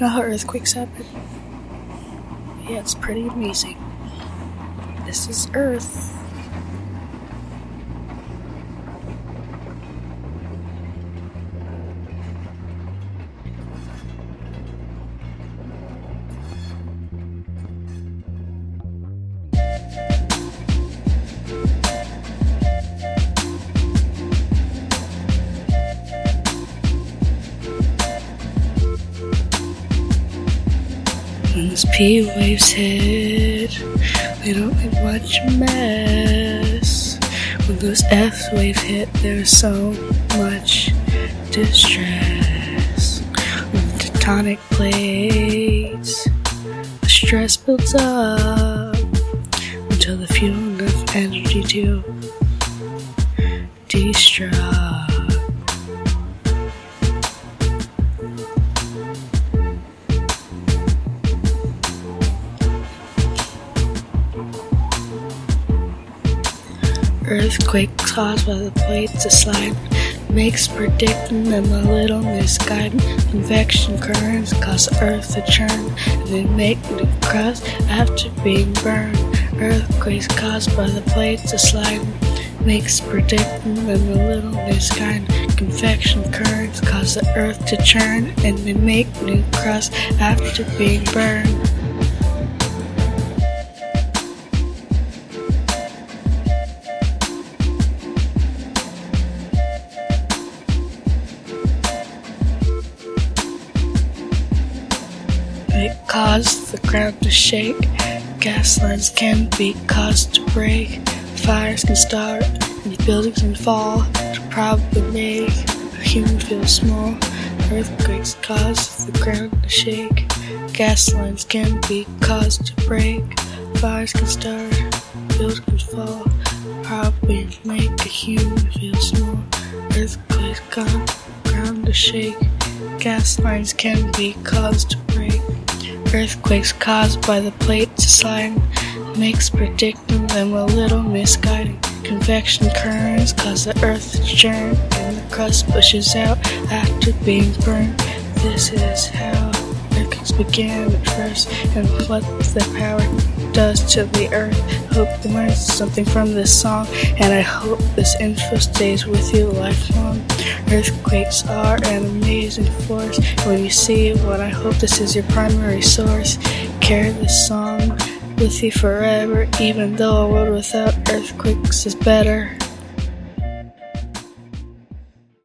know how earthquakes happen? Yeah, it's pretty amazing. This is Earth. Those P waves hit, they don't leave much mess. When those S waves hit, there's so much distress. When the tectonic plates, the stress builds up until the fuel enough energy to destruct. Earthquakes caused by the plates to slide makes predicting them a little misguided. Convection currents cause the earth to churn and they make new crust after being burned. Earthquakes caused by the plates to slide makes predicting them a little misguided. Convection currents cause the earth to churn and they make new crust after being burned. It caused the ground to shake. Gas lines can be caused to break. Fires can start and buildings can fall to probably make a human feel small. Earthquakes cause the ground to shake. Gas lines can be caused to break. Fires can start, buildings can fall. Probably make a human feel small. Earthquakes cause the ground to shake. Gas lines can be caused to break. Earthquakes caused by the plate to slide makes predicting them a little misguided. Convection currents cause the earth to churn and the crust pushes out after being burned. This is how earthquakes began at first and what the power does to the earth. Hope you learned something from this song and I hope this info stays with you lifelong. Earthquakes are an amazing force. When you see one, I hope this is your primary source. Carry this song with you forever, even though a world without earthquakes is better.